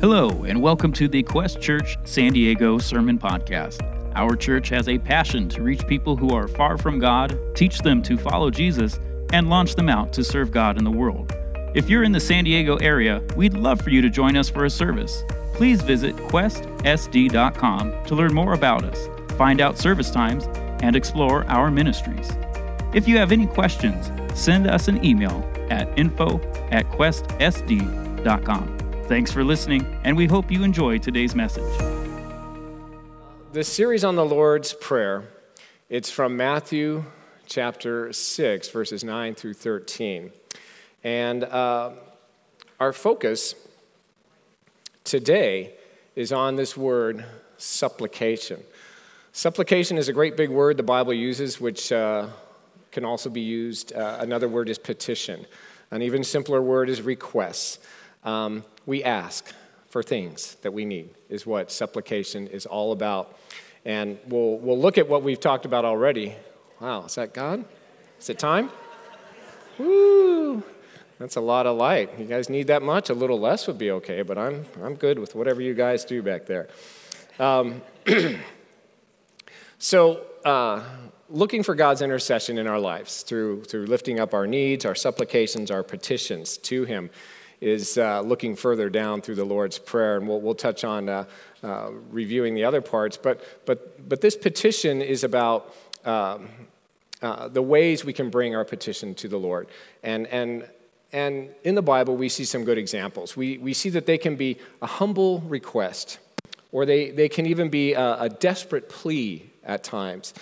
Hello, and welcome to the Quest Church San Diego Sermon Podcast. Our church has a passion to reach people who are far from God, teach them to follow Jesus, and launch them out to serve God in the world. If you're in the San Diego area, we'd love for you to join us for a service. Please visit questsd.com to learn more about us, find out service times, and explore our ministries. If you have any questions, send us an email at info at questsd.com. Thanks for listening, and we hope you enjoy today's message. The series on the Lord's Prayer, it's from Matthew chapter 6, verses 9 through 13. And uh, our focus today is on this word supplication. Supplication is a great big word the Bible uses, which uh, can also be used. Uh, another word is petition. An even simpler word is requests. Um, we ask for things that we need, is what supplication is all about. And we'll, we'll look at what we've talked about already. Wow, is that God? Is it time? Woo! That's a lot of light. You guys need that much? A little less would be okay, but I'm, I'm good with whatever you guys do back there. Um, so, uh, looking for God's intercession in our lives through, through lifting up our needs, our supplications, our petitions to Him is uh, looking further down through the Lord's Prayer, and we'll, we'll touch on uh, uh, reviewing the other parts. But, but, but this petition is about um, uh, the ways we can bring our petition to the Lord. And, and, and in the Bible, we see some good examples. We, we see that they can be a humble request, or they, they can even be a, a desperate plea at times.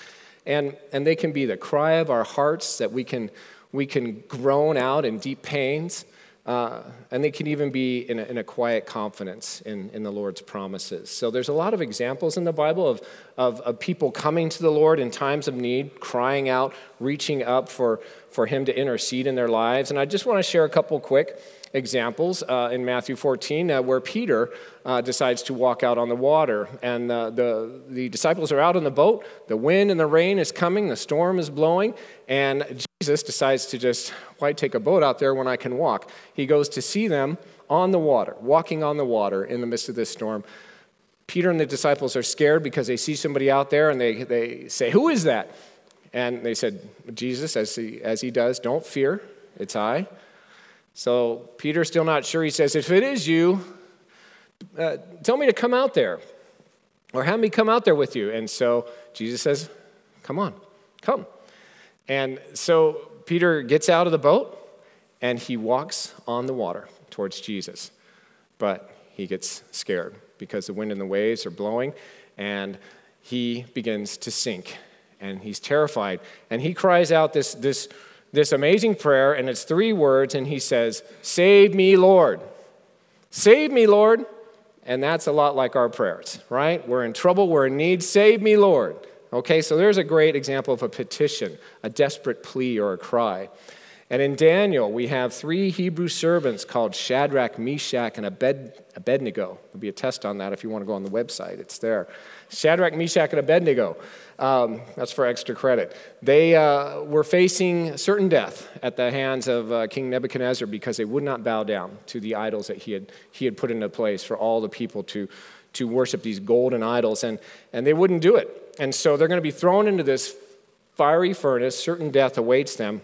And, and they can be the cry of our hearts that we can, we can groan out in deep pains. Uh, and they can even be in a, in a quiet confidence in, in the Lord's promises. So there's a lot of examples in the Bible of, of, of, people coming to the Lord in times of need, crying out, reaching up for, for Him to intercede in their lives. And I just want to share a couple quick examples uh, in Matthew 14 uh, where Peter uh, decides to walk out on the water. And the, the disciples are out on the boat. The wind and the rain is coming, the storm is blowing, and Jesus decides to just, why take a boat out there when I can walk? He goes to see them on the water, walking on the water in the midst of this storm. Peter and the disciples are scared because they see somebody out there and they, they say, Who is that? And they said, Jesus, as he, as he does, don't fear, it's I. So Peter's still not sure. He says, If it is you, uh, tell me to come out there or have me come out there with you. And so Jesus says, Come on, come. And so Peter gets out of the boat and he walks on the water towards Jesus. But he gets scared because the wind and the waves are blowing and he begins to sink and he's terrified. And he cries out this, this this amazing prayer, and it's three words, and he says, Save me, Lord. Save me, Lord. And that's a lot like our prayers, right? We're in trouble, we're in need. Save me, Lord. Okay, so there's a great example of a petition, a desperate plea or a cry. And in Daniel, we have three Hebrew servants called Shadrach, Meshach, and Abed, Abednego. There'll be a test on that if you want to go on the website, it's there. Shadrach, Meshach, and Abednego. Um, that's for extra credit. They uh, were facing certain death at the hands of uh, King Nebuchadnezzar because they would not bow down to the idols that he had, he had put into place for all the people to, to worship these golden idols, and, and they wouldn't do it. And so they're going to be thrown into this fiery furnace. Certain death awaits them.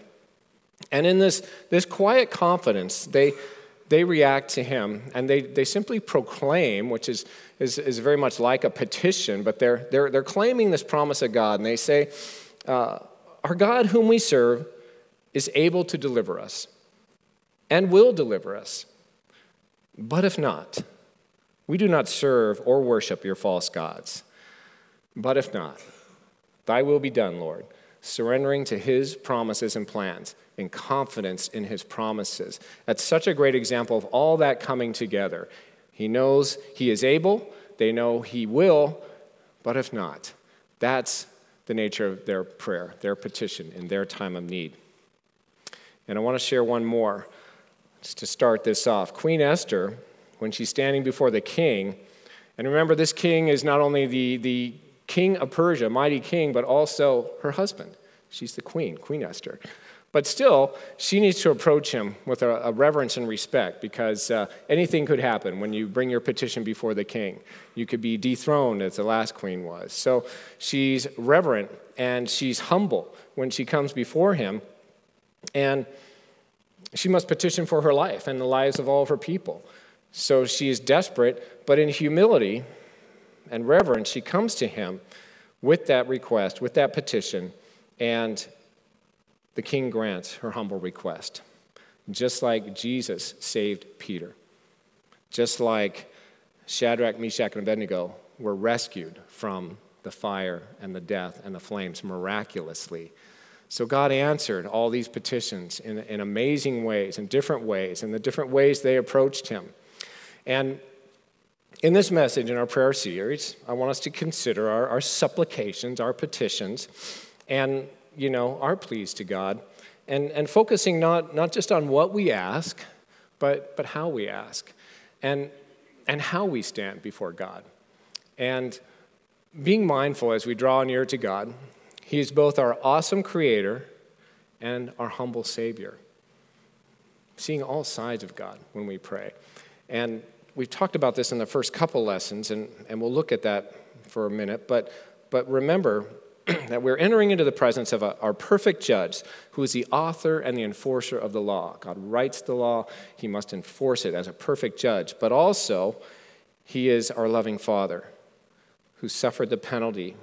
And in this, this quiet confidence, they, they react to him and they, they simply proclaim, which is, is, is very much like a petition, but they're, they're, they're claiming this promise of God. And they say, uh, Our God, whom we serve, is able to deliver us and will deliver us. But if not, we do not serve or worship your false gods. But if not, thy will be done, Lord, surrendering to his promises and plans in confidence in his promises. That's such a great example of all that coming together. He knows he is able, they know he will, but if not, that's the nature of their prayer, their petition in their time of need. And I want to share one more just to start this off. Queen Esther, when she's standing before the king, and remember, this king is not only the, the king of Persia, mighty king, but also her husband. She's the queen, Queen Esther. But still, she needs to approach him with a, a reverence and respect because uh, anything could happen when you bring your petition before the king. You could be dethroned, as the last queen was. So she's reverent and she's humble when she comes before him. And she must petition for her life and the lives of all of her people. So she is desperate, but in humility and reverence, she comes to him with that request, with that petition, and the king grants her humble request. Just like Jesus saved Peter, just like Shadrach, Meshach, and Abednego were rescued from the fire and the death and the flames miraculously. So God answered all these petitions in, in amazing ways, in different ways, in the different ways they approached him. And in this message, in our prayer series, I want us to consider our, our supplications, our petitions, and you know, our pleas to God, and, and focusing not, not just on what we ask, but, but how we ask, and, and how we stand before God. And being mindful as we draw near to God, He is both our awesome Creator and our humble Savior. Seeing all sides of God when we pray. And we've talked about this in the first couple lessons, and, and we'll look at that for a minute. But, but remember, that we're entering into the presence of a, our perfect judge who is the author and the enforcer of the law. God writes the law, he must enforce it as a perfect judge, but also he is our loving Father who suffered the penalty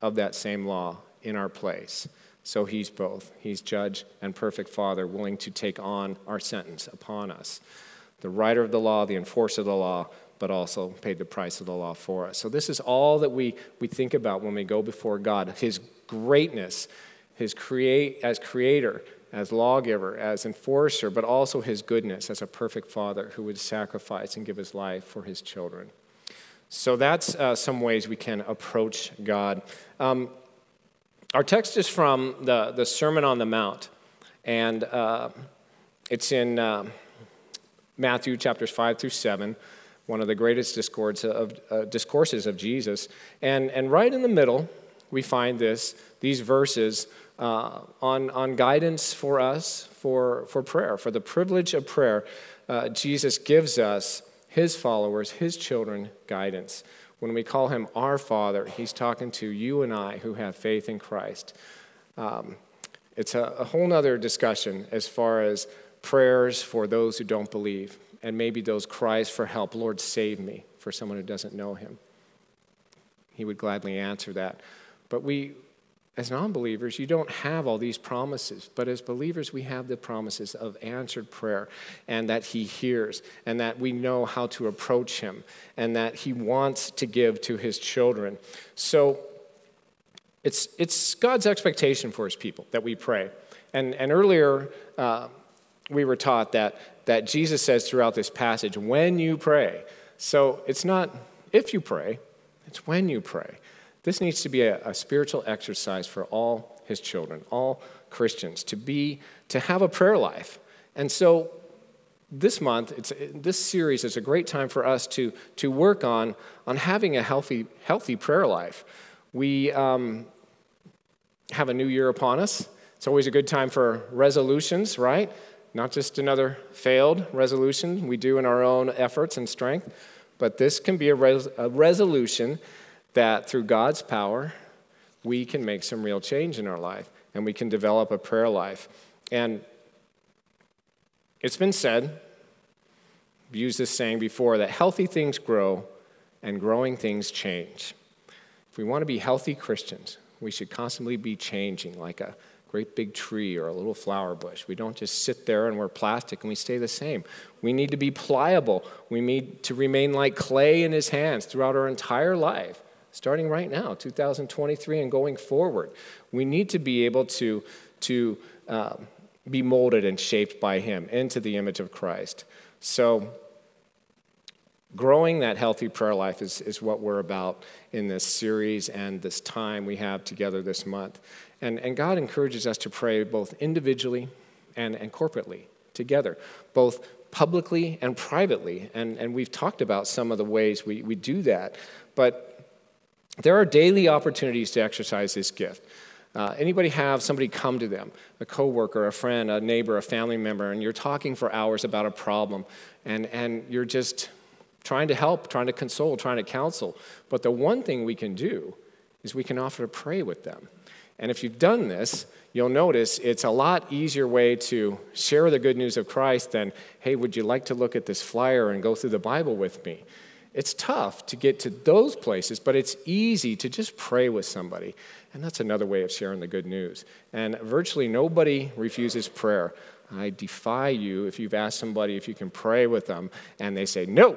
of that same law in our place. So he's both. He's judge and perfect Father, willing to take on our sentence upon us. The writer of the law, the enforcer of the law, but also paid the price of the law for us. So, this is all that we, we think about when we go before God His greatness, His create, as creator, as lawgiver, as enforcer, but also His goodness as a perfect father who would sacrifice and give His life for His children. So, that's uh, some ways we can approach God. Um, our text is from the, the Sermon on the Mount, and uh, it's in uh, Matthew chapters 5 through 7 one of the greatest discourses of, uh, discourses of Jesus. And, and right in the middle, we find this, these verses uh, on, on guidance for us for, for prayer, for the privilege of prayer. Uh, Jesus gives us, his followers, his children, guidance. When we call him our Father, he's talking to you and I who have faith in Christ. Um, it's a, a whole other discussion as far as prayers for those who don't believe and maybe those cries for help, Lord, save me, for someone who doesn't know him. He would gladly answer that. But we, as non believers, you don't have all these promises. But as believers, we have the promises of answered prayer and that He hears and that we know how to approach Him and that He wants to give to His children. So it's, it's God's expectation for His people that we pray. And, and earlier, uh, we were taught that, that Jesus says throughout this passage, when you pray. So it's not if you pray, it's when you pray. This needs to be a, a spiritual exercise for all his children, all Christians, to be to have a prayer life. And so this month, it's, this series is a great time for us to, to work on, on having a healthy, healthy prayer life. We um, have a new year upon us. It's always a good time for resolutions, right? Not just another failed resolution we do in our own efforts and strength, but this can be a, res- a resolution that through God's power, we can make some real change in our life and we can develop a prayer life. And it's been said, used this saying before, that healthy things grow and growing things change. If we want to be healthy Christians, we should constantly be changing like a great big tree or a little flower bush. We don't just sit there and we're plastic and we stay the same. We need to be pliable. We need to remain like clay in his hands throughout our entire life, starting right now, 2023, and going forward. We need to be able to, to um, be molded and shaped by him into the image of Christ. So, growing that healthy prayer life is, is what we're about in this series and this time we have together this month. And, and God encourages us to pray both individually and, and corporately together, both publicly and privately. And, and we've talked about some of the ways we, we do that. But there are daily opportunities to exercise this gift. Uh, anybody have somebody come to them, a coworker, a friend, a neighbor, a family member, and you're talking for hours about a problem, and, and you're just trying to help, trying to console, trying to counsel. But the one thing we can do is we can offer to pray with them. And if you've done this, you'll notice it's a lot easier way to share the good news of Christ than, hey, would you like to look at this flyer and go through the Bible with me? It's tough to get to those places, but it's easy to just pray with somebody. And that's another way of sharing the good news. And virtually nobody refuses prayer. I defy you if you've asked somebody if you can pray with them and they say, no.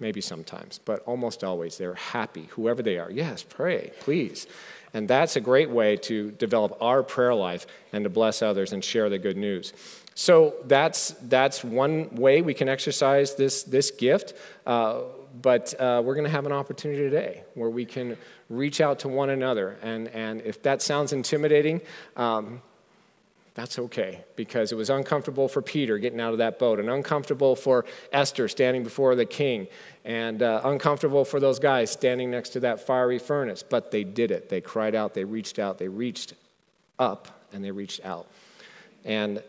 Maybe sometimes, but almost always they're happy, whoever they are. Yes, pray, please. And that's a great way to develop our prayer life and to bless others and share the good news. So that's, that's one way we can exercise this, this gift. Uh, but uh, we're going to have an opportunity today where we can reach out to one another. And, and if that sounds intimidating, um, that's okay because it was uncomfortable for Peter getting out of that boat, and uncomfortable for Esther standing before the king, and uh, uncomfortable for those guys standing next to that fiery furnace. But they did it. They cried out, they reached out, they reached up, and they reached out. And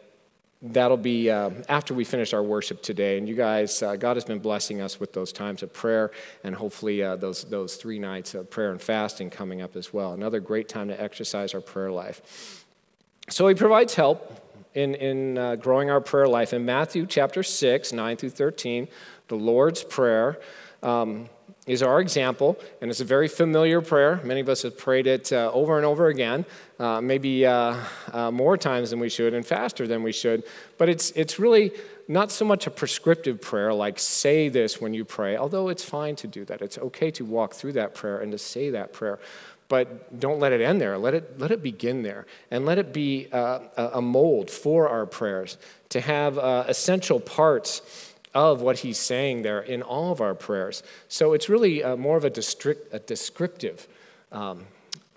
that'll be uh, after we finish our worship today. And you guys, uh, God has been blessing us with those times of prayer, and hopefully uh, those, those three nights of prayer and fasting coming up as well. Another great time to exercise our prayer life. So he provides help in, in uh, growing our prayer life. In Matthew chapter 6, 9 through 13, the Lord's Prayer. Um, is our example, and it's a very familiar prayer. Many of us have prayed it uh, over and over again, uh, maybe uh, uh, more times than we should and faster than we should. But it's, it's really not so much a prescriptive prayer like say this when you pray, although it's fine to do that. It's okay to walk through that prayer and to say that prayer. But don't let it end there. Let it, let it begin there. And let it be uh, a mold for our prayers to have uh, essential parts of what he's saying there in all of our prayers. So it's really uh, more of a, district, a descriptive um,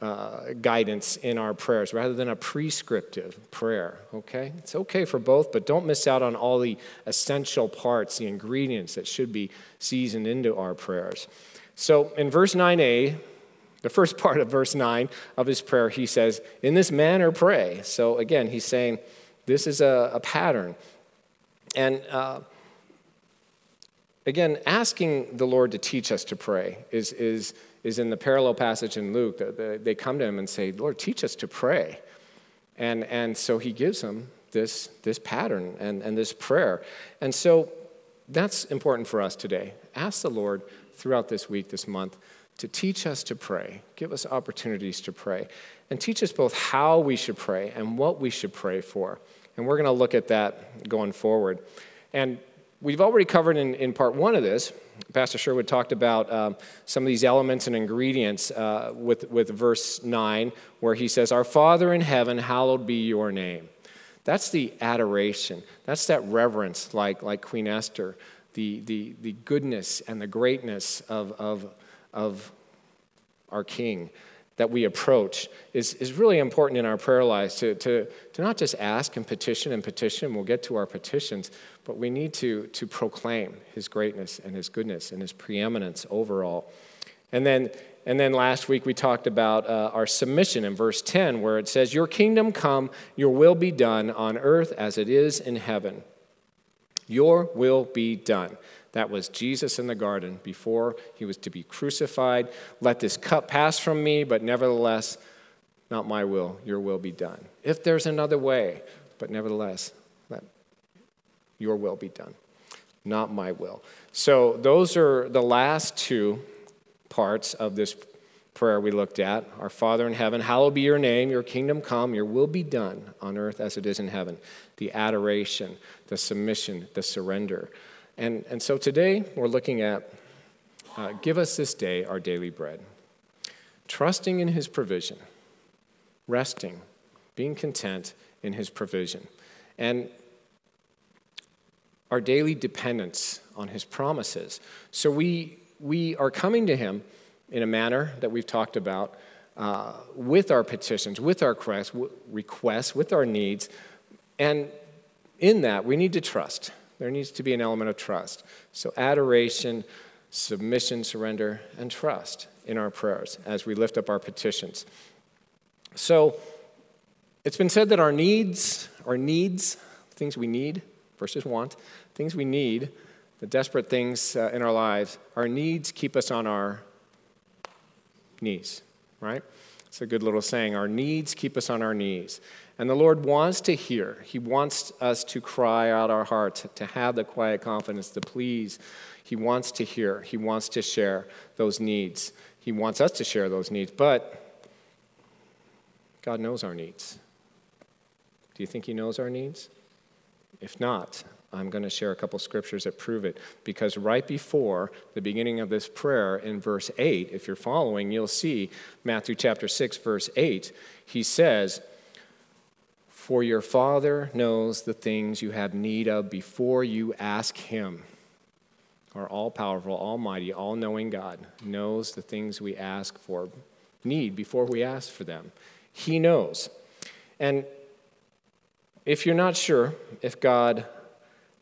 uh, guidance in our prayers rather than a prescriptive prayer, okay? It's okay for both, but don't miss out on all the essential parts, the ingredients that should be seasoned into our prayers. So in verse 9a, the first part of verse 9 of his prayer, he says, In this manner pray. So again, he's saying this is a, a pattern. And uh, again, asking the Lord to teach us to pray is, is, is in the parallel passage in Luke. They come to him and say, Lord, teach us to pray. And, and so he gives them this, this pattern and, and this prayer. And so that's important for us today. Ask the Lord throughout this week, this month, to teach us to pray, give us opportunities to pray, and teach us both how we should pray and what we should pray for. And we're going to look at that going forward. And we've already covered in, in part one of this. Pastor Sherwood talked about um, some of these elements and ingredients uh, with, with verse 9, where he says, Our Father in heaven, hallowed be your name. That's the adoration. That's that reverence, like, like Queen Esther, the, the, the goodness and the greatness of, of, of our King that we approach is, is really important in our prayer lives to, to, to not just ask and petition and petition, we'll get to our petitions, but we need to, to proclaim his greatness and his goodness and his preeminence overall. And then, and then last week we talked about uh, our submission in verse 10, where it says, Your kingdom come, your will be done on earth as it is in heaven. Your will be done. That was Jesus in the garden before he was to be crucified. Let this cup pass from me, but nevertheless, not my will, your will be done. If there's another way, but nevertheless, let your will be done, not my will. So, those are the last two parts of this prayer we looked at. Our Father in heaven, hallowed be your name, your kingdom come, your will be done on earth as it is in heaven. The adoration, the submission, the surrender. And, and so today we're looking at uh, give us this day our daily bread. Trusting in his provision, resting, being content in his provision. And our daily dependence on his promises. So we, we are coming to him in a manner that we've talked about uh, with our petitions, with our requests, with our needs. And in that, we need to trust. There needs to be an element of trust. So, adoration, submission, surrender, and trust in our prayers as we lift up our petitions. So it's been said that our needs, our needs, things we need versus want, things we need, the desperate things uh, in our lives, our needs keep us on our knees, right? It's a good little saying. Our needs keep us on our knees. And the Lord wants to hear. He wants us to cry out our hearts, to have the quiet confidence, to please. He wants to hear. He wants to share those needs. He wants us to share those needs. But God knows our needs. Do you think He knows our needs? If not, I'm going to share a couple scriptures that prove it. Because right before the beginning of this prayer in verse 8, if you're following, you'll see Matthew chapter 6, verse 8. He says, For your Father knows the things you have need of before you ask Him. Our all powerful, almighty, all knowing God knows the things we ask for, need before we ask for them. He knows. And if you're not sure if God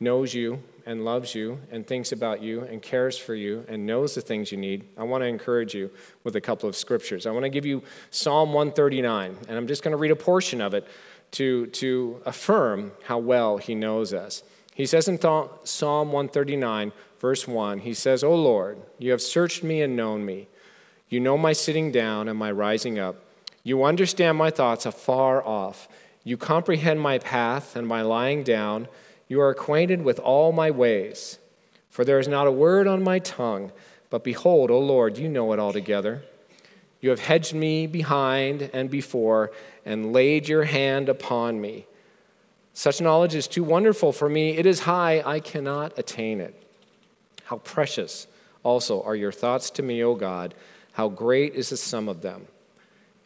knows you and loves you and thinks about you and cares for you and knows the things you need, I want to encourage you with a couple of scriptures. I want to give you Psalm 139, and I'm just going to read a portion of it to, to affirm how well he knows us. He says in Psalm 139, verse 1, he says, O Lord, you have searched me and known me. You know my sitting down and my rising up. You understand my thoughts afar off. You comprehend my path and my lying down. You are acquainted with all my ways. For there is not a word on my tongue, but behold, O Lord, you know it altogether. You have hedged me behind and before, and laid your hand upon me. Such knowledge is too wonderful for me. It is high, I cannot attain it. How precious also are your thoughts to me, O God. How great is the sum of them.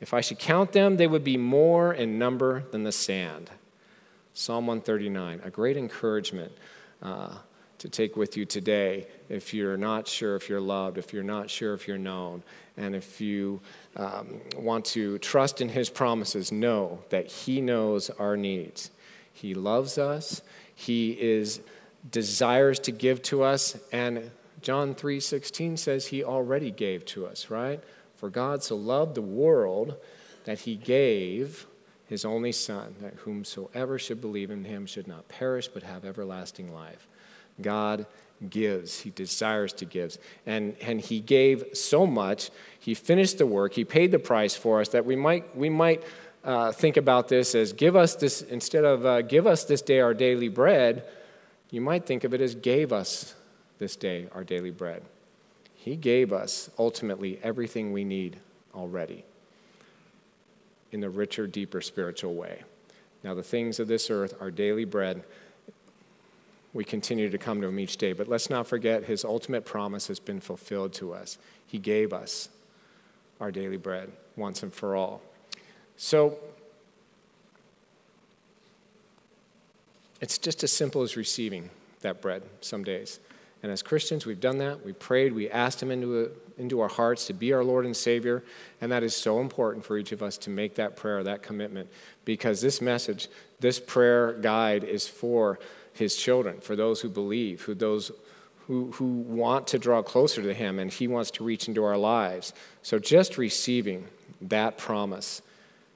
If I should count them, they would be more in number than the sand. Psalm 139, a great encouragement uh, to take with you today if you're not sure if you're loved, if you're not sure if you're known, and if you um, want to trust in His promises, know that He knows our needs. He loves us, He is desires to give to us, and John 3:16 says He already gave to us, right? For God so loved the world that He gave his only Son, that whomsoever should believe in him should not perish but have everlasting life. God gives, he desires to give. And, and he gave so much, he finished the work, he paid the price for us that we might, we might uh, think about this as give us this, instead of uh, give us this day our daily bread, you might think of it as gave us this day our daily bread. He gave us ultimately everything we need already in the richer, deeper spiritual way. Now, the things of this earth, are daily bread, we continue to come to Him each day. But let's not forget His ultimate promise has been fulfilled to us. He gave us our daily bread once and for all. So, it's just as simple as receiving that bread some days. And as Christians, we've done that. We prayed, we asked Him into, a, into our hearts to be our Lord and Savior. And that is so important for each of us to make that prayer, that commitment, because this message, this prayer guide is for His children, for those who believe, who those who, who want to draw closer to Him, and He wants to reach into our lives. So just receiving that promise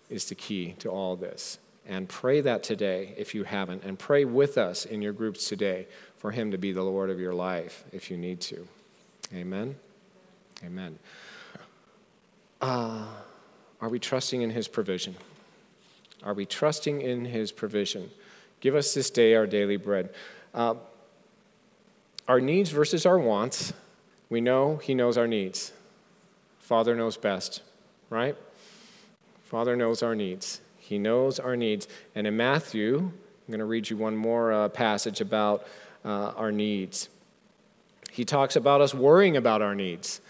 is the key to all this. And pray that today if you haven't, and pray with us in your groups today for Him to be the Lord of your life if you need to. Amen? Amen. Uh, are we trusting in His provision? Are we trusting in His provision? Give us this day our daily bread. Uh, our needs versus our wants. We know He knows our needs. Father knows best, right? Father knows our needs. He knows our needs. And in Matthew, I'm going to read you one more uh, passage about uh, our needs. He talks about us worrying about our needs.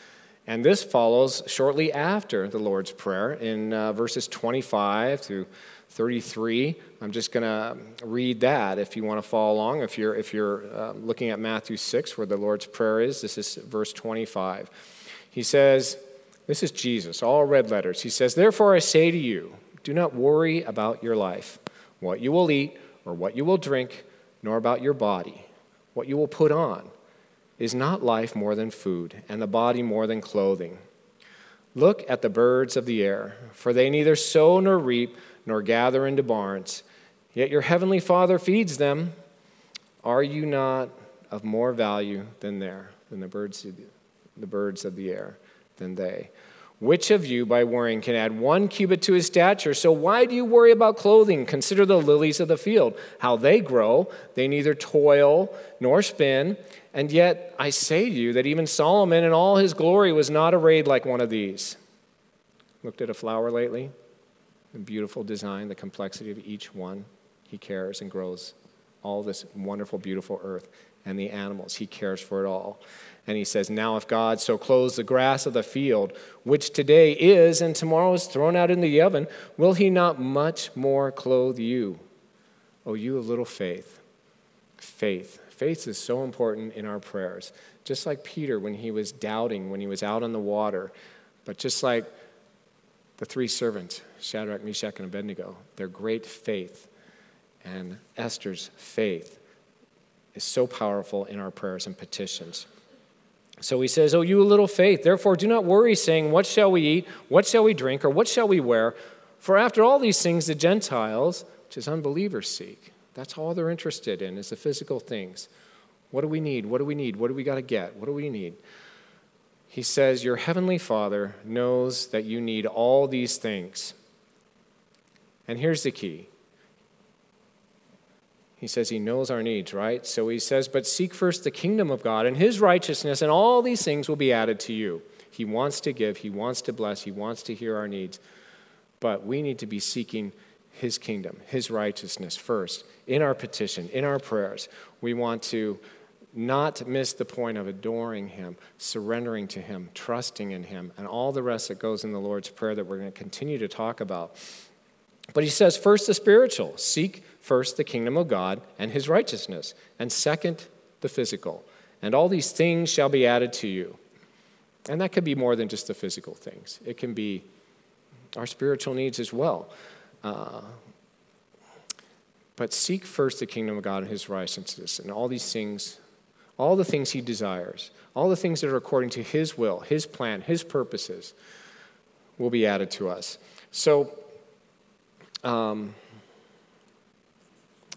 And this follows shortly after the Lord's Prayer in uh, verses 25 through 33. I'm just going to read that if you want to follow along. If you're, if you're uh, looking at Matthew 6, where the Lord's Prayer is, this is verse 25. He says, This is Jesus, all red letters. He says, Therefore I say to you, do not worry about your life, what you will eat or what you will drink, nor about your body what you will put on. Is not life more than food, and the body more than clothing? Look at the birds of the air, for they neither sow nor reap nor gather into barns, yet your heavenly Father feeds them. Are you not of more value than there, than the birds, the birds of the air, than they? Which of you, by worrying, can add one cubit to his stature? So why do you worry about clothing? Consider the lilies of the field, how they grow. They neither toil nor spin. And yet I say to you that even Solomon in all his glory was not arrayed like one of these. Looked at a flower lately? The beautiful design, the complexity of each one. He cares and grows all this wonderful, beautiful earth and the animals. He cares for it all. And he says, Now if God so clothes the grass of the field, which today is and tomorrow is thrown out in the oven, will he not much more clothe you? Oh, you of little faith. Faith. Faith is so important in our prayers. Just like Peter when he was doubting, when he was out on the water, but just like the three servants, Shadrach, Meshach, and Abednego, their great faith and Esther's faith is so powerful in our prayers and petitions. So he says, Oh, you little faith, therefore do not worry, saying, What shall we eat? What shall we drink? Or what shall we wear? For after all these things the Gentiles, which is unbelievers, seek. That's all they're interested in, is the physical things. What do we need? What do we need? What do we got to get? What do we need? He says, Your heavenly Father knows that you need all these things. And here's the key he says he knows our needs, right? So he says, But seek first the kingdom of God and his righteousness, and all these things will be added to you. He wants to give, he wants to bless, he wants to hear our needs. But we need to be seeking his kingdom, his righteousness first in our petition, in our prayers. We want to not miss the point of adoring him, surrendering to him, trusting in him, and all the rest that goes in the Lord's Prayer that we're going to continue to talk about. But he says, first the spiritual, seek first the kingdom of God and his righteousness, and second the physical. And all these things shall be added to you. And that could be more than just the physical things, it can be our spiritual needs as well. Uh, but seek first the kingdom of God and his righteousness, and all these things, all the things he desires, all the things that are according to his will, his plan, his purposes, will be added to us. So, um,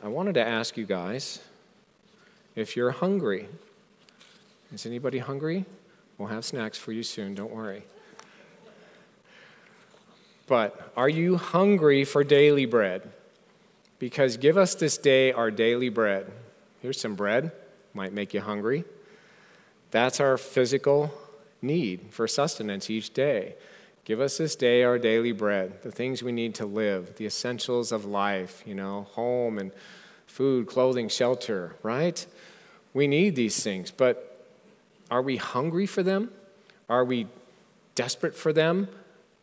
I wanted to ask you guys if you're hungry. Is anybody hungry? We'll have snacks for you soon, don't worry. But are you hungry for daily bread? Because give us this day our daily bread. Here's some bread, might make you hungry. That's our physical need for sustenance each day. Give us this day our daily bread, the things we need to live, the essentials of life, you know, home and food, clothing, shelter, right? We need these things, but are we hungry for them? Are we desperate for them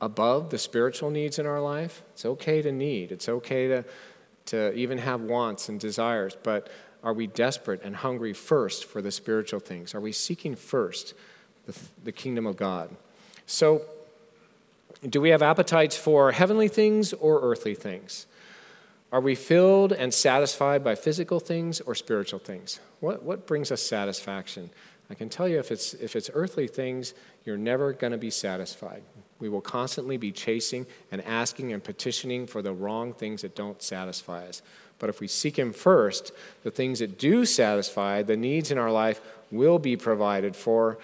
above the spiritual needs in our life? It's okay to need, it's okay to, to even have wants and desires, but are we desperate and hungry first for the spiritual things? Are we seeking first the, the kingdom of God? So, do we have appetites for heavenly things or earthly things? Are we filled and satisfied by physical things or spiritual things? What, what brings us satisfaction? I can tell you if it's, if it's earthly things, you're never going to be satisfied. We will constantly be chasing and asking and petitioning for the wrong things that don't satisfy us. But if we seek Him first, the things that do satisfy, the needs in our life, will be provided for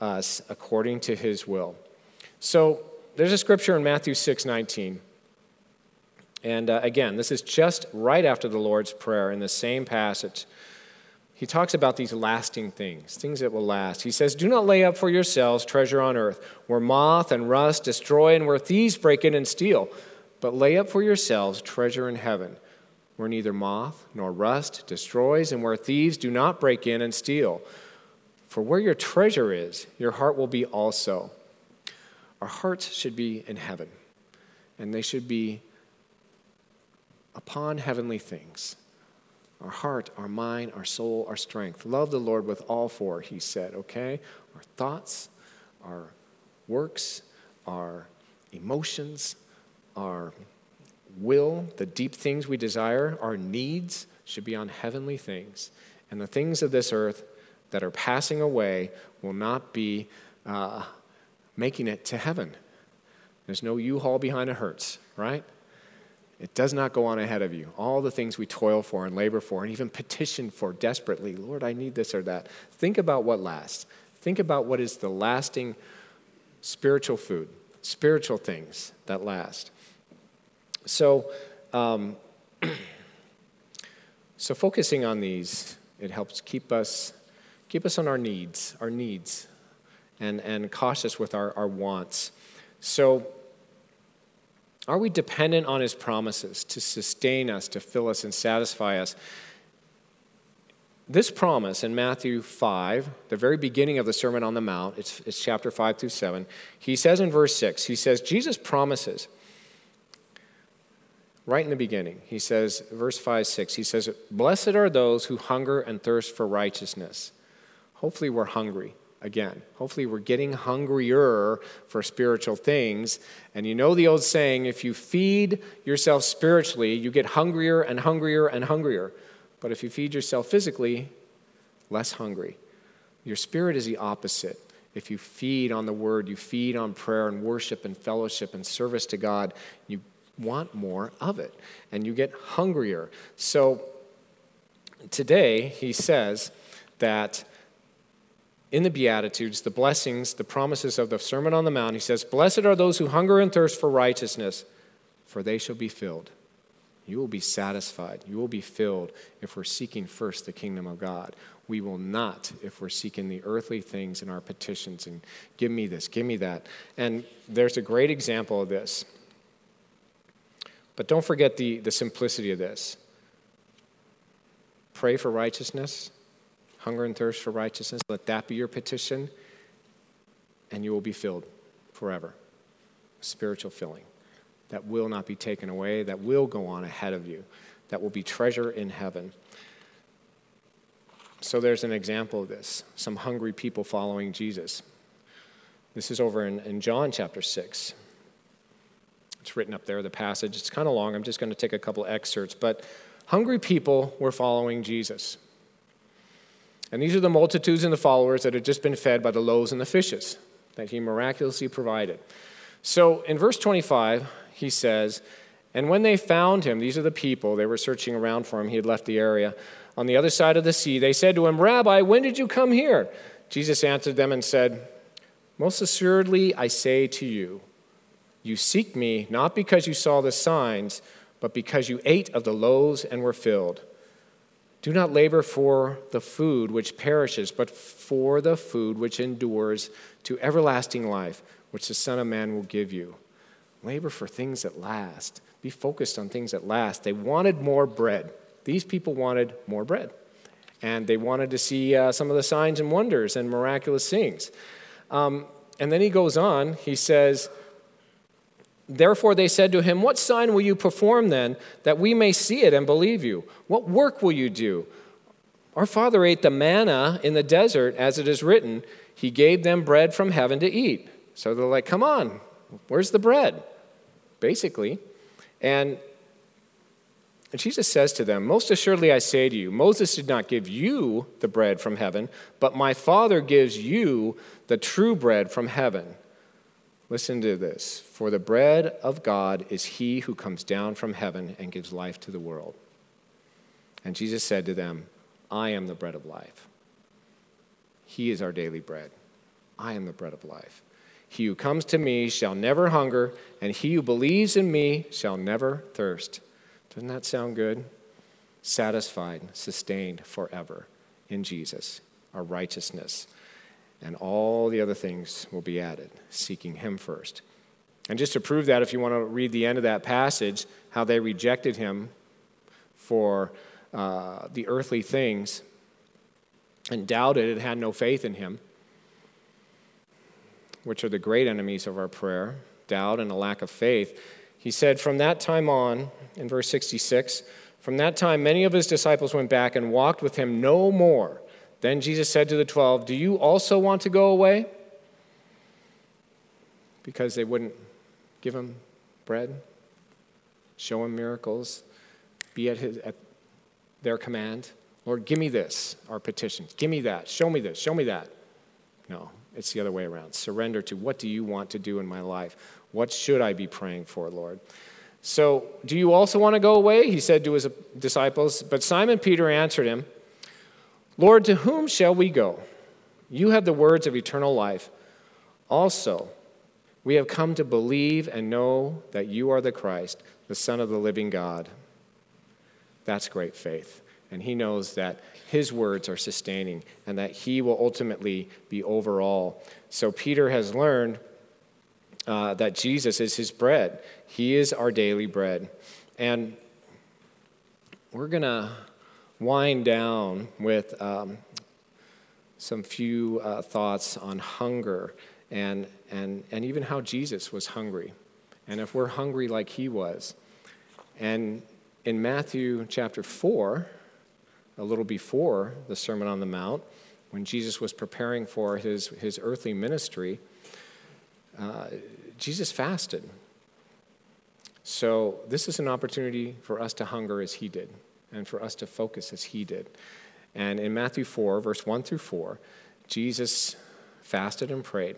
us according to His will. So, there's a scripture in Matthew 6 19. And uh, again, this is just right after the Lord's Prayer in the same passage. He talks about these lasting things, things that will last. He says, Do not lay up for yourselves treasure on earth, where moth and rust destroy and where thieves break in and steal, but lay up for yourselves treasure in heaven, where neither moth nor rust destroys and where thieves do not break in and steal. For where your treasure is, your heart will be also. Our hearts should be in heaven, and they should be upon heavenly things our heart, our mind, our soul, our strength. Love the Lord with all four, he said, okay? Our thoughts, our works, our emotions, our will, the deep things we desire, our needs should be on heavenly things. And the things of this earth that are passing away will not be uh, making it to heaven. There's no U haul behind a hearse, right? It does not go on ahead of you. All the things we toil for and labor for and even petition for desperately, Lord, I need this or that. Think about what lasts. Think about what is the lasting spiritual food, spiritual things that last. So, um, so focusing on these, it helps keep us keep us on our needs, our needs, and, and cautious with our, our wants. So are we dependent on his promises to sustain us, to fill us, and satisfy us? This promise in Matthew 5, the very beginning of the Sermon on the Mount, it's, it's chapter 5 through 7, he says in verse 6, he says, Jesus promises, right in the beginning, he says, verse 5, 6, he says, Blessed are those who hunger and thirst for righteousness. Hopefully, we're hungry again. Hopefully, we're getting hungrier for spiritual things. And you know the old saying if you feed yourself spiritually, you get hungrier and hungrier and hungrier. But if you feed yourself physically, less hungry. Your spirit is the opposite. If you feed on the word, you feed on prayer and worship and fellowship and service to God, you want more of it and you get hungrier. So today, he says that in the Beatitudes, the blessings, the promises of the Sermon on the Mount, he says, Blessed are those who hunger and thirst for righteousness, for they shall be filled. You will be satisfied. You will be filled if we're seeking first the kingdom of God. We will not if we're seeking the earthly things in our petitions and give me this, give me that. And there's a great example of this. But don't forget the, the simplicity of this. Pray for righteousness, hunger and thirst for righteousness. Let that be your petition, and you will be filled forever. Spiritual filling that will not be taken away, that will go on ahead of you, that will be treasure in heaven. So there's an example of this some hungry people following Jesus. This is over in, in John chapter 6. It's written up there, the passage. It's kind of long. I'm just going to take a couple excerpts. But hungry people were following Jesus. And these are the multitudes and the followers that had just been fed by the loaves and the fishes that he miraculously provided. So in verse 25, he says, And when they found him, these are the people, they were searching around for him, he had left the area. On the other side of the sea, they said to him, Rabbi, when did you come here? Jesus answered them and said, Most assuredly, I say to you, you seek me not because you saw the signs, but because you ate of the loaves and were filled. Do not labor for the food which perishes, but for the food which endures to everlasting life, which the Son of Man will give you. Labor for things that last. Be focused on things that last. They wanted more bread. These people wanted more bread. And they wanted to see uh, some of the signs and wonders and miraculous things. Um, and then he goes on, he says, Therefore they said to him, What sign will you perform then, that we may see it and believe you? What work will you do? Our father ate the manna in the desert, as it is written, He gave them bread from heaven to eat. So they're like, Come on, where's the bread? Basically. And Jesus says to them, Most assuredly I say to you, Moses did not give you the bread from heaven, but my Father gives you the true bread from heaven. Listen to this. For the bread of God is he who comes down from heaven and gives life to the world. And Jesus said to them, I am the bread of life. He is our daily bread. I am the bread of life. He who comes to me shall never hunger, and he who believes in me shall never thirst. Doesn't that sound good? Satisfied, sustained forever in Jesus, our righteousness and all the other things will be added, seeking Him first. And just to prove that, if you want to read the end of that passage, how they rejected Him for uh, the earthly things and doubted and had no faith in Him, which are the great enemies of our prayer doubt and a lack of faith. He said, From that time on, in verse 66, from that time, many of his disciples went back and walked with him no more then Jesus said to the twelve, Do you also want to go away? Because they wouldn't give him bread, show him miracles, be at, his, at their command. Lord, give me this, our petitions. Give me that. Show me this. Show me that. No, It's the other way around. Surrender to what do you want to do in my life? What should I be praying for, Lord? So, do you also want to go away? He said to his disciples. But Simon Peter answered him, Lord, to whom shall we go? You have the words of eternal life. Also, we have come to believe and know that you are the Christ, the Son of the living God. That's great faith. And he knows that his words are sustaining and that he will ultimately be over all. So Peter has learned uh, that Jesus is his bread. He is our daily bread. And we're going to wind down with um, some few uh, thoughts on hunger and, and, and even how Jesus was hungry. And if we're hungry like he was. And in Matthew chapter 4, a little before the Sermon on the Mount, when Jesus was preparing for his, his earthly ministry, uh, Jesus fasted. So, this is an opportunity for us to hunger as he did and for us to focus as he did. And in Matthew 4, verse 1 through 4, Jesus fasted and prayed.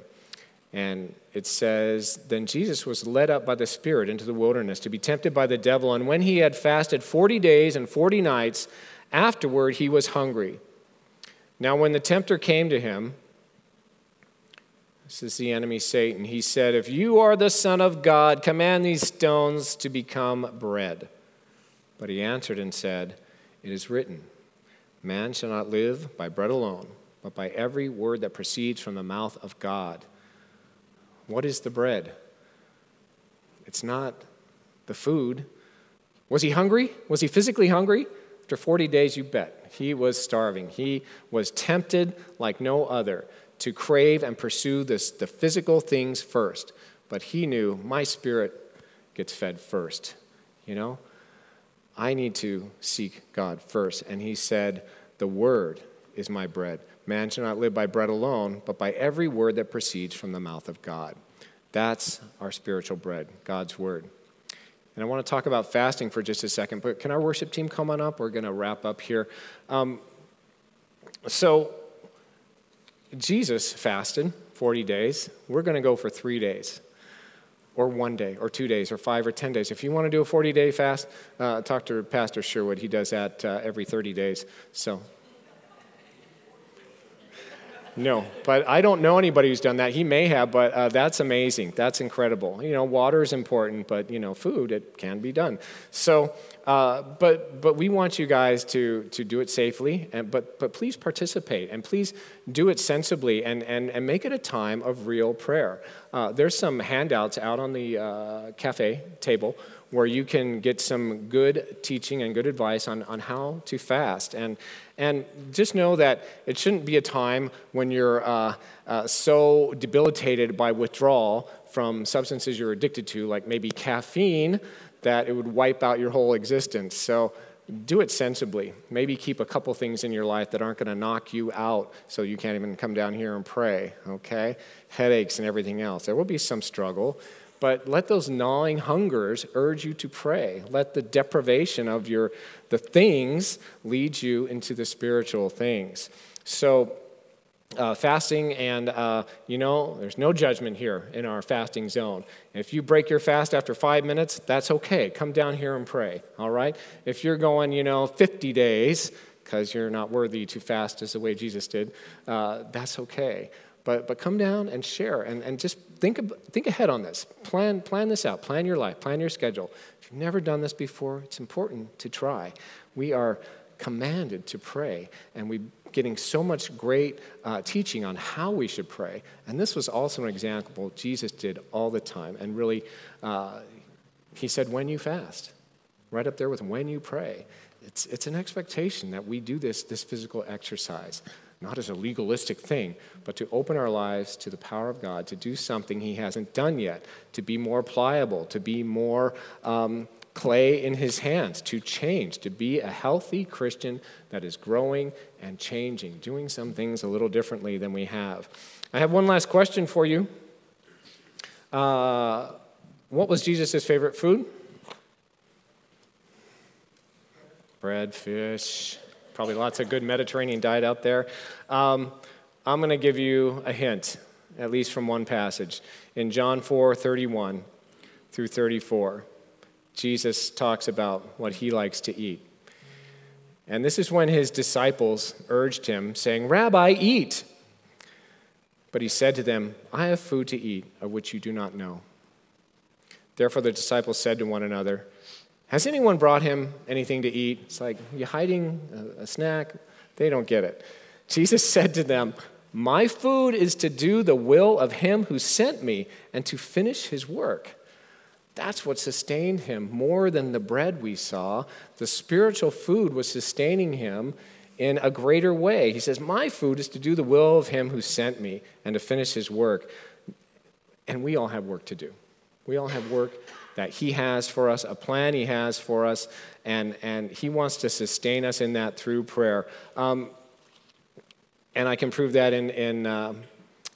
And it says, Then Jesus was led up by the Spirit into the wilderness to be tempted by the devil. And when he had fasted 40 days and 40 nights, afterward he was hungry. Now, when the tempter came to him, this is the enemy Satan, he said, If you are the Son of God, command these stones to become bread. But he answered and said, It is written, Man shall not live by bread alone, but by every word that proceeds from the mouth of God. What is the bread? It's not the food. Was he hungry? Was he physically hungry? After 40 days, you bet. He was starving. He was tempted like no other to crave and pursue this, the physical things first. But he knew my spirit gets fed first. You know? I need to seek God first. And he said, The word is my bread. Man shall not live by bread alone, but by every word that proceeds from the mouth of God. That's our spiritual bread, God's word. And I want to talk about fasting for just a second, but can our worship team come on up? We're going to wrap up here. Um, so, Jesus fasted 40 days. We're going to go for three days, or one day, or two days, or five or 10 days. If you want to do a 40 day fast, uh, talk to Pastor Sherwood. He does that uh, every 30 days. So no, but I don't know anybody who's done that. He may have, but uh, that's amazing. That's incredible. You know, water is important, but you know, food it can be done. So, uh, but but we want you guys to to do it safely, and but but please participate and please do it sensibly and and and make it a time of real prayer. Uh, there's some handouts out on the uh, cafe table where you can get some good teaching and good advice on, on how to fast. And, and just know that it shouldn't be a time when you're uh, uh, so debilitated by withdrawal from substances you're addicted to, like maybe caffeine, that it would wipe out your whole existence. So do it sensibly. Maybe keep a couple things in your life that aren't going to knock you out so you can't even come down here and pray, okay? Headaches and everything else. There will be some struggle. But let those gnawing hungers urge you to pray. Let the deprivation of your the things lead you into the spiritual things. So uh, fasting, and uh, you know, there's no judgment here in our fasting zone. If you break your fast after five minutes, that's okay. Come down here and pray, all right? If you're going, you know, 50 days, because you're not worthy to fast as the way Jesus did, uh, that's okay. But, but come down and share and, and just think, think ahead on this. Plan, plan this out. Plan your life. Plan your schedule. If you've never done this before, it's important to try. We are commanded to pray, and we're getting so much great uh, teaching on how we should pray. And this was also an example Jesus did all the time. And really, uh, he said, when you fast, right up there with when you pray. It's, it's an expectation that we do this, this physical exercise not as a legalistic thing, but to open our lives to the power of God, to do something He hasn't done yet, to be more pliable, to be more um, clay in His hands, to change, to be a healthy Christian that is growing and changing, doing some things a little differently than we have. I have one last question for you. Uh, what was Jesus' favorite food? Bread, fish, Probably lots of good Mediterranean diet out there. Um, I'm going to give you a hint, at least from one passage. In John 4 31 through 34, Jesus talks about what he likes to eat. And this is when his disciples urged him, saying, Rabbi, eat. But he said to them, I have food to eat of which you do not know. Therefore the disciples said to one another, Has anyone brought him anything to eat? It's like, You hiding a, a snack? They don't get it. Jesus said to them, My food is to do the will of him who sent me and to finish his work. That's what sustained him more than the bread we saw. The spiritual food was sustaining him in a greater way. He says, My food is to do the will of him who sent me and to finish his work. And we all have work to do. We all have work that he has for us, a plan he has for us, and, and he wants to sustain us in that through prayer. Um, and I can prove that in, in uh,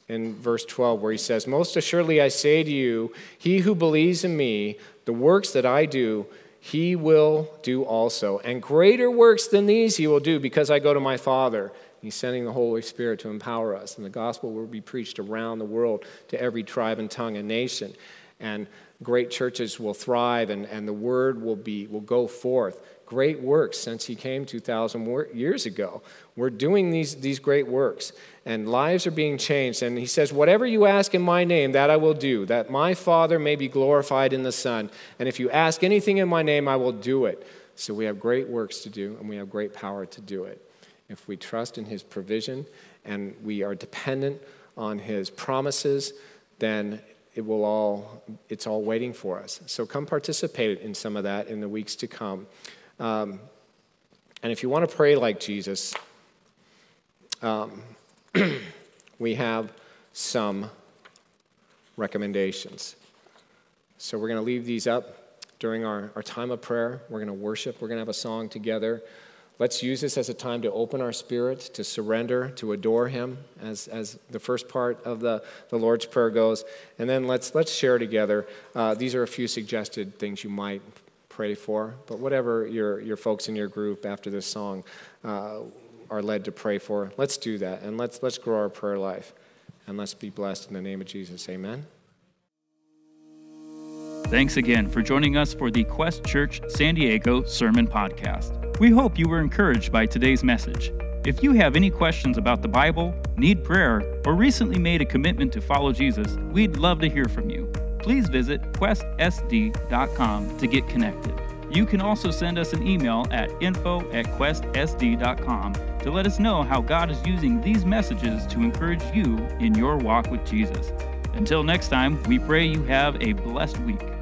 in verse 12, where he says, Most assuredly I say to you, he who believes in me, the works that I do, he will do also. And greater works than these he will do because I go to my Father. He's sending the Holy Spirit to empower us. And the gospel will be preached around the world to every tribe and tongue and nation. And great churches will thrive and, and the word will, be, will go forth great works since he came 2,000 years ago. We're doing these, these great works, and lives are being changed. And he says, Whatever you ask in my name, that I will do, that my Father may be glorified in the Son. And if you ask anything in my name, I will do it. So we have great works to do, and we have great power to do it. If we trust in his provision and we are dependent on his promises, then it will all it's all waiting for us so come participate in some of that in the weeks to come um, and if you want to pray like Jesus, um, we have some recommendations. So we're going to leave these up during our, our time of prayer. We're going to worship. We're going to have a song together. Let's use this as a time to open our spirit, to surrender, to adore Him, as, as the first part of the, the Lord's Prayer goes. And then let's, let's share together. Uh, these are a few suggested things you might pray for, but whatever your, your folks in your group after this song uh, are led to pray for, let's do that and let's, let's grow our prayer life and let's be blessed in the name of Jesus. Amen. Thanks again for joining us for the Quest Church San Diego Sermon Podcast. We hope you were encouraged by today's message. If you have any questions about the Bible, need prayer, or recently made a commitment to follow Jesus, we'd love to hear from you please visit questsd.com to get connected. You can also send us an email at info at questsd.com to let us know how God is using these messages to encourage you in your walk with Jesus. Until next time, we pray you have a blessed week.